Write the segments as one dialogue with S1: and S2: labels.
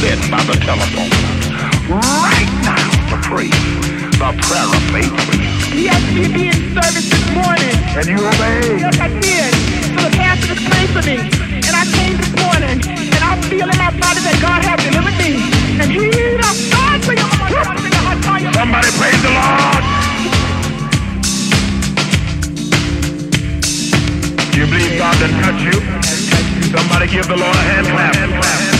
S1: minutes by the telephone. Right now to pray the prayer of faith.
S2: Me to be in service this morning.
S1: And you obeyed.
S2: Yes, I did. So the pastor was praying for me. And I came this morning. And I feel in my body that God has delivered me. And he the God for your
S1: Somebody praise the Lord. Do You believe God done touch you? Somebody give the Lord a hand clap.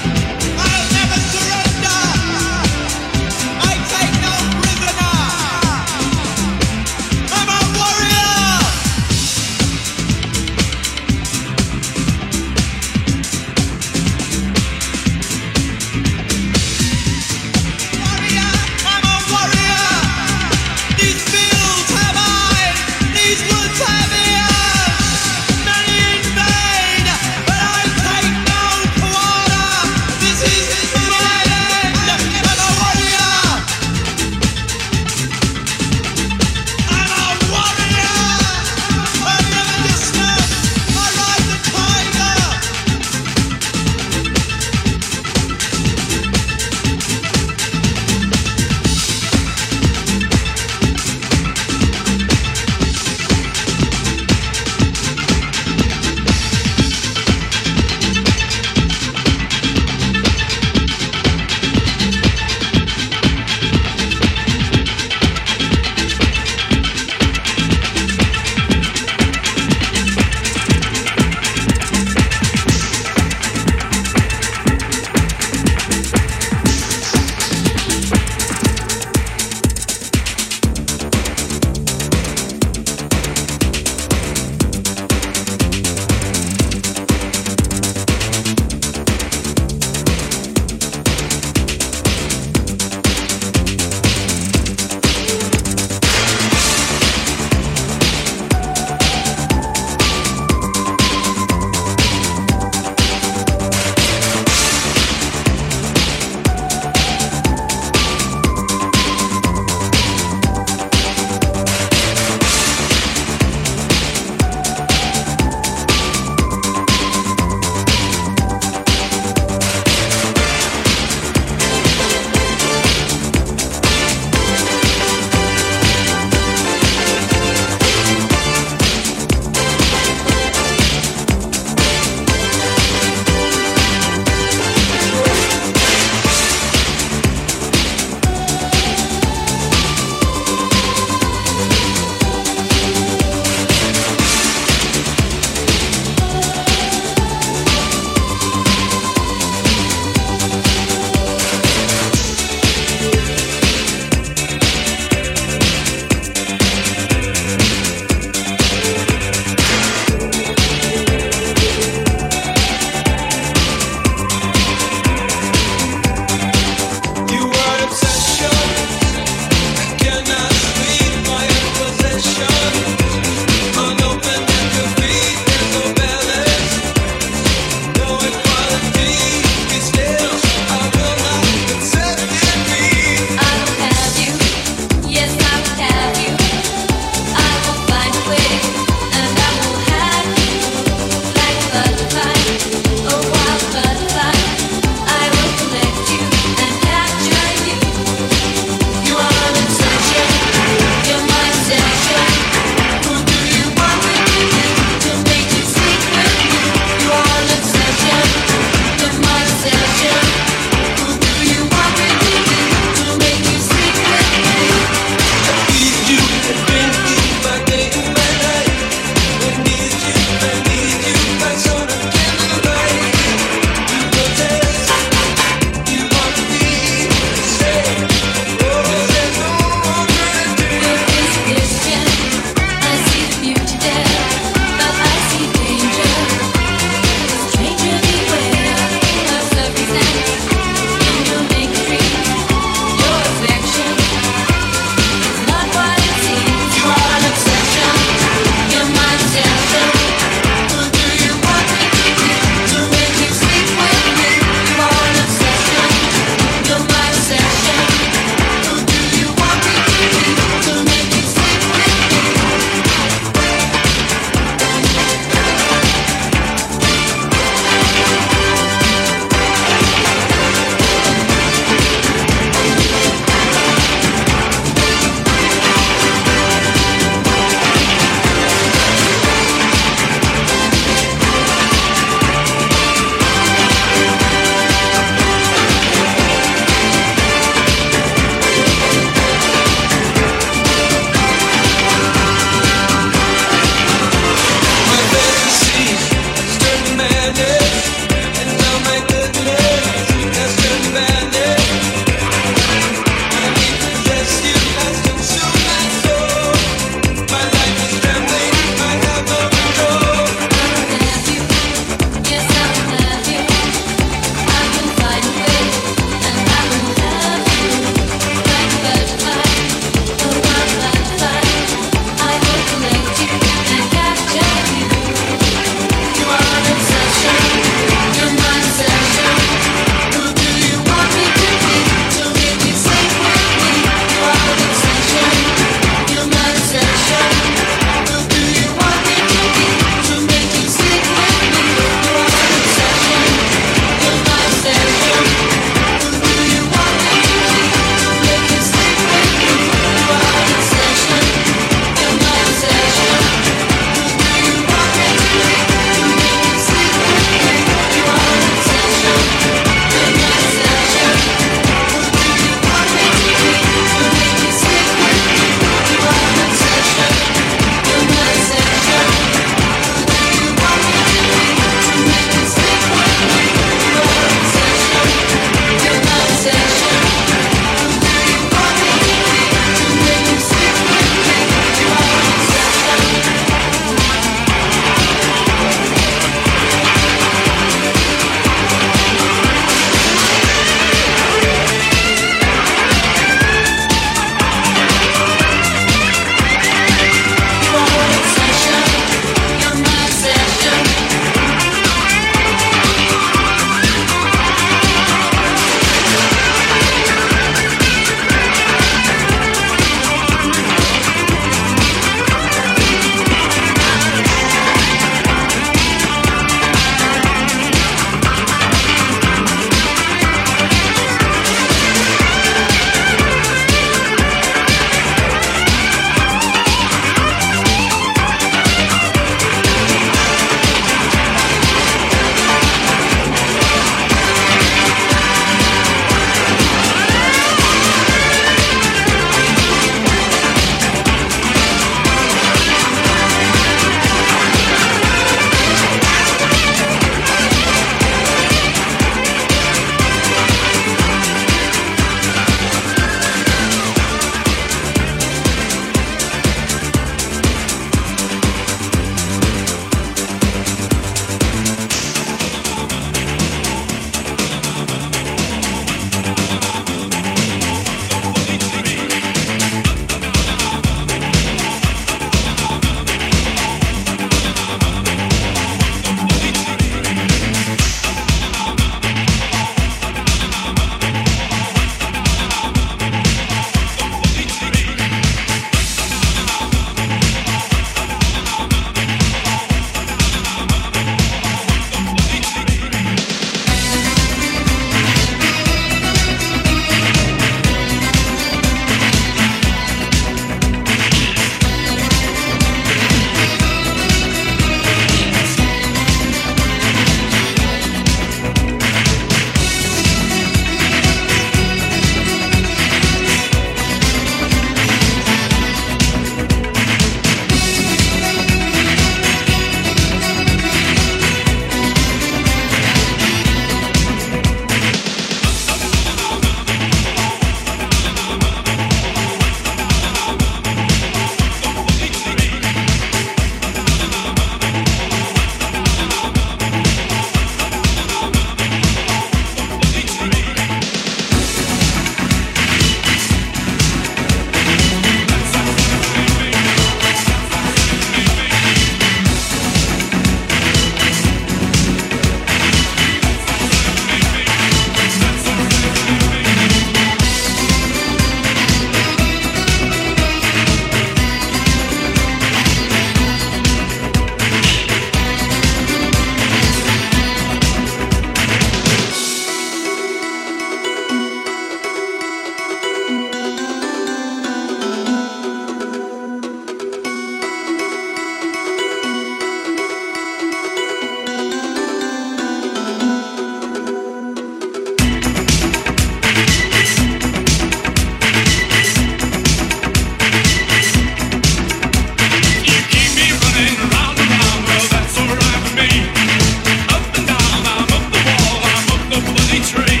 S3: tree.